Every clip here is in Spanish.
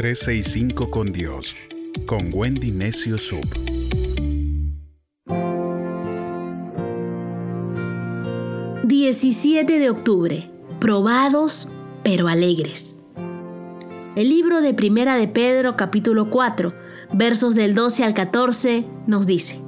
365 con Dios, con Wendy Necio Sub. ...17 de octubre... ...probados pero alegres... El libro de Primera de Pedro capítulo 4... ...versos del 12 al 14... ...nos dice...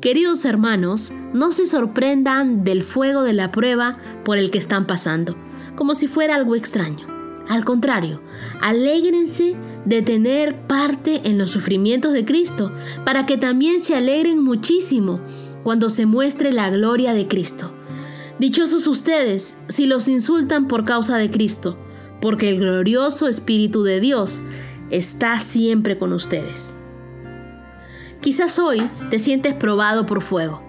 Queridos hermanos, no se sorprendan del fuego de la prueba por el que están pasando, como si fuera algo extraño. Al contrario, alégrense de tener parte en los sufrimientos de Cristo, para que también se alegren muchísimo cuando se muestre la gloria de Cristo. Dichosos ustedes si los insultan por causa de Cristo, porque el glorioso Espíritu de Dios está siempre con ustedes. Quizás hoy te sientes probado por fuego,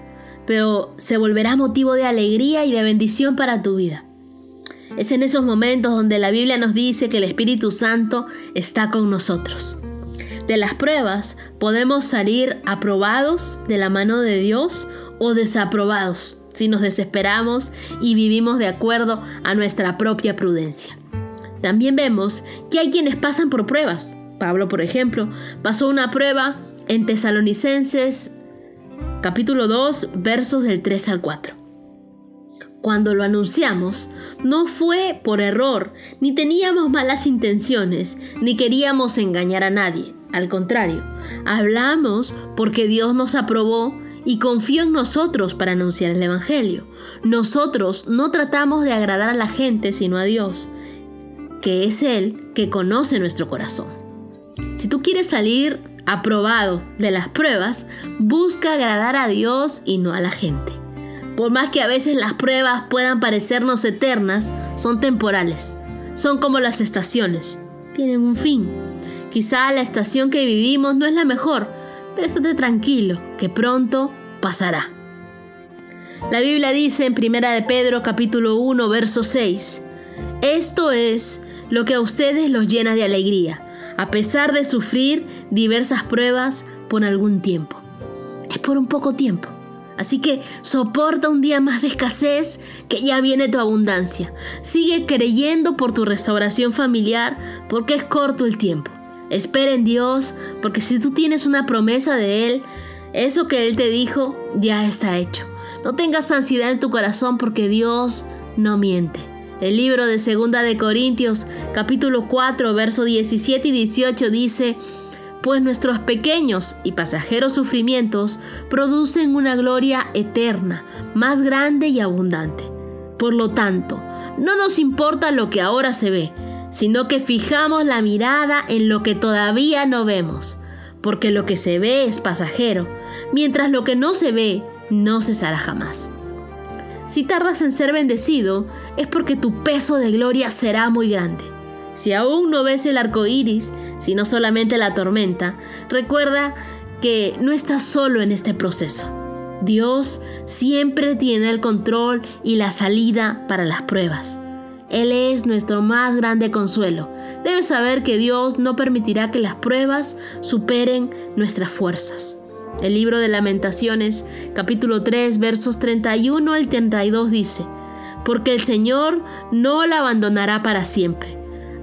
pero se volverá motivo de alegría y de bendición para tu vida. Es en esos momentos donde la Biblia nos dice que el Espíritu Santo está con nosotros. De las pruebas podemos salir aprobados de la mano de Dios o desaprobados si nos desesperamos y vivimos de acuerdo a nuestra propia prudencia. También vemos que hay quienes pasan por pruebas. Pablo, por ejemplo, pasó una prueba en Tesalonicenses capítulo 2 versos del 3 al 4. Cuando lo anunciamos, no fue por error, ni teníamos malas intenciones, ni queríamos engañar a nadie. Al contrario, hablamos porque Dios nos aprobó y confió en nosotros para anunciar el Evangelio. Nosotros no tratamos de agradar a la gente, sino a Dios, que es Él que conoce nuestro corazón. Si tú quieres salir aprobado de las pruebas, busca agradar a Dios y no a la gente. Por más que a veces las pruebas puedan parecernos eternas, son temporales. Son como las estaciones. Tienen un fin. Quizá la estación que vivimos no es la mejor, pero estate tranquilo, que pronto pasará. La Biblia dice en 1 de Pedro capítulo 1 verso 6, esto es lo que a ustedes los llena de alegría a pesar de sufrir diversas pruebas por algún tiempo. Es por un poco tiempo. Así que soporta un día más de escasez que ya viene tu abundancia. Sigue creyendo por tu restauración familiar porque es corto el tiempo. Espera en Dios porque si tú tienes una promesa de Él, eso que Él te dijo ya está hecho. No tengas ansiedad en tu corazón porque Dios no miente. El libro de Segunda de Corintios, capítulo 4, verso 17 y 18 dice, pues nuestros pequeños y pasajeros sufrimientos producen una gloria eterna, más grande y abundante. Por lo tanto, no nos importa lo que ahora se ve, sino que fijamos la mirada en lo que todavía no vemos, porque lo que se ve es pasajero, mientras lo que no se ve no cesará jamás. Si tardas en ser bendecido, es porque tu peso de gloria será muy grande. Si aún no ves el arco iris, sino solamente la tormenta, recuerda que no estás solo en este proceso. Dios siempre tiene el control y la salida para las pruebas. Él es nuestro más grande consuelo. Debes saber que Dios no permitirá que las pruebas superen nuestras fuerzas. El libro de lamentaciones, capítulo 3, versos 31 al 32 dice, porque el Señor no la abandonará para siempre.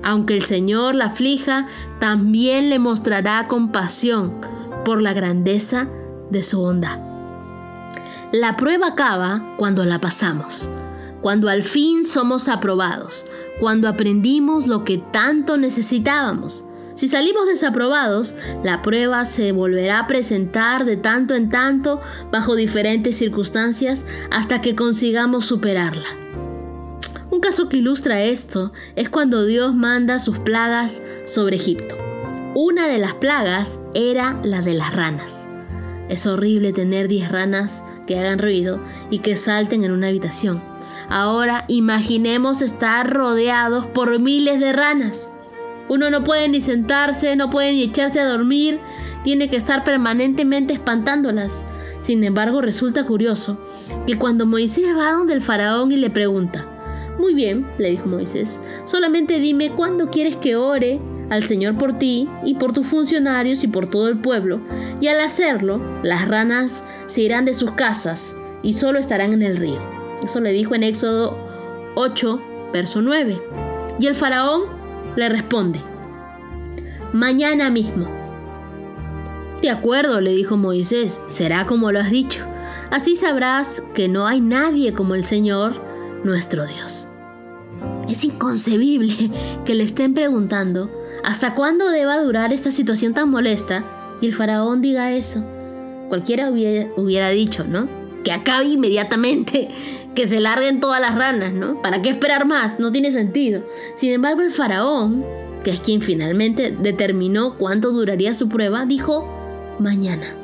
Aunque el Señor la aflija, también le mostrará compasión por la grandeza de su bondad. La prueba acaba cuando la pasamos, cuando al fin somos aprobados, cuando aprendimos lo que tanto necesitábamos. Si salimos desaprobados, la prueba se volverá a presentar de tanto en tanto bajo diferentes circunstancias hasta que consigamos superarla. Caso que ilustra esto es cuando Dios manda sus plagas sobre Egipto. Una de las plagas era la de las ranas. Es horrible tener 10 ranas que hagan ruido y que salten en una habitación. Ahora imaginemos estar rodeados por miles de ranas. Uno no puede ni sentarse, no puede ni echarse a dormir, tiene que estar permanentemente espantándolas. Sin embargo, resulta curioso que cuando Moisés va donde el faraón y le pregunta, Muy bien, le dijo Moisés, solamente dime cuándo quieres que ore al Señor por ti y por tus funcionarios y por todo el pueblo, y al hacerlo, las ranas se irán de sus casas y solo estarán en el río. Eso le dijo en Éxodo 8, verso 9. Y el faraón le responde, mañana mismo. De acuerdo, le dijo Moisés, será como lo has dicho. Así sabrás que no hay nadie como el Señor, nuestro Dios. Es inconcebible que le estén preguntando hasta cuándo deba durar esta situación tan molesta y el faraón diga eso. Cualquiera hubiera, dicho, ¿no? Que acabe inmediatamente, que se larguen todas las ranas, ¿no? ¿Para qué esperar más? No tiene sentido. Sin embargo, el faraón, que es quien finalmente determinó cuánto duraría su prueba, dijo mañana.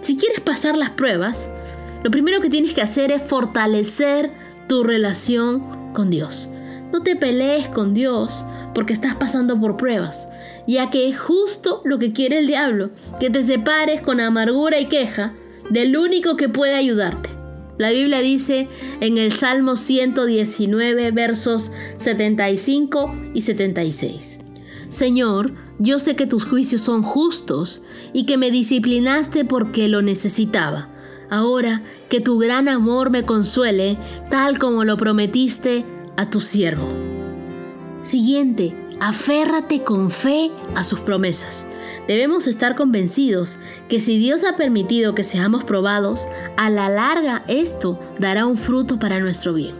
Si quieres pasar las pruebas, lo primero que tienes que hacer es fortalecer tu relación con Dios. No te pelees con Dios porque estás pasando por pruebas, ya que es justo lo que quiere el diablo, que te separes con amargura y queja del único que puede ayudarte. La Biblia dice en el Salmo 119 versos 75 y 76. Señor, yo sé que tus juicios son justos y que me disciplinaste porque lo necesitaba. Ahora que tu gran amor me consuele, tal como lo prometiste a tu siervo. Siguiente, aférrate con fe a sus promesas. Debemos estar convencidos que si Dios ha permitido que seamos probados, a la larga esto dará un fruto para nuestro bien.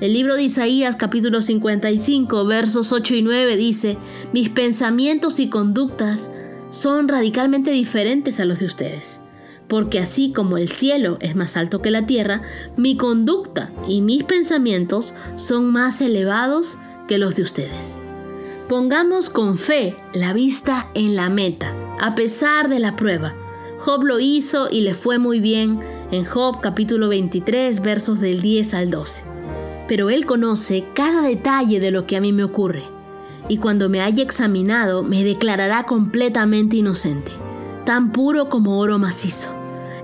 El libro de Isaías capítulo 55 versos 8 y 9 dice, mis pensamientos y conductas son radicalmente diferentes a los de ustedes, porque así como el cielo es más alto que la tierra, mi conducta y mis pensamientos son más elevados que los de ustedes. Pongamos con fe la vista en la meta, a pesar de la prueba. Job lo hizo y le fue muy bien en Job capítulo 23 versos del 10 al 12 pero Él conoce cada detalle de lo que a mí me ocurre, y cuando me haya examinado me declarará completamente inocente, tan puro como oro macizo.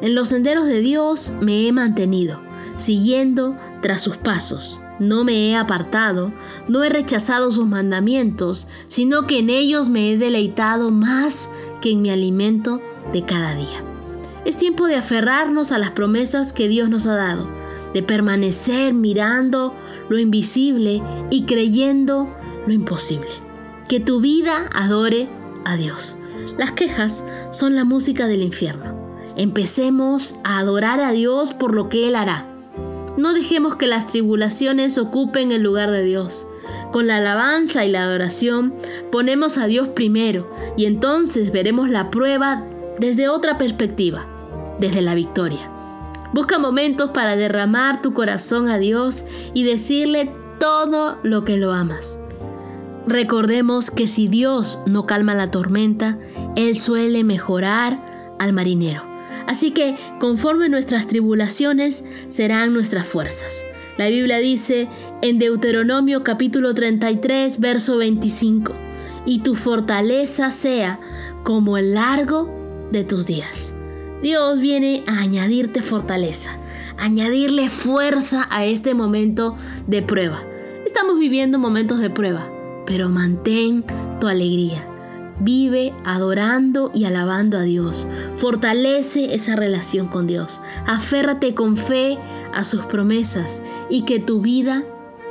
En los senderos de Dios me he mantenido, siguiendo tras sus pasos. No me he apartado, no he rechazado sus mandamientos, sino que en ellos me he deleitado más que en mi alimento de cada día. Es tiempo de aferrarnos a las promesas que Dios nos ha dado de permanecer mirando lo invisible y creyendo lo imposible. Que tu vida adore a Dios. Las quejas son la música del infierno. Empecemos a adorar a Dios por lo que Él hará. No dejemos que las tribulaciones ocupen el lugar de Dios. Con la alabanza y la adoración ponemos a Dios primero y entonces veremos la prueba desde otra perspectiva, desde la victoria. Busca momentos para derramar tu corazón a Dios y decirle todo lo que lo amas. Recordemos que si Dios no calma la tormenta, Él suele mejorar al marinero. Así que conforme nuestras tribulaciones serán nuestras fuerzas. La Biblia dice en Deuteronomio capítulo 33, verso 25, y tu fortaleza sea como el largo de tus días. Dios viene a añadirte fortaleza, añadirle fuerza a este momento de prueba. Estamos viviendo momentos de prueba, pero mantén tu alegría. Vive adorando y alabando a Dios. Fortalece esa relación con Dios. Aférrate con fe a sus promesas y que tu vida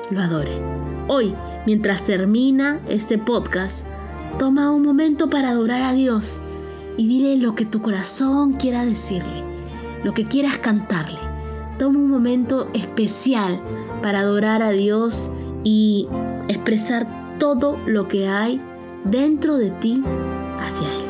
lo adore. Hoy, mientras termina este podcast, toma un momento para adorar a Dios y dile lo que tu corazón quiera decirle, lo que quieras cantarle. Toma un momento especial para adorar a Dios y expresar todo lo que hay dentro de ti hacia Él.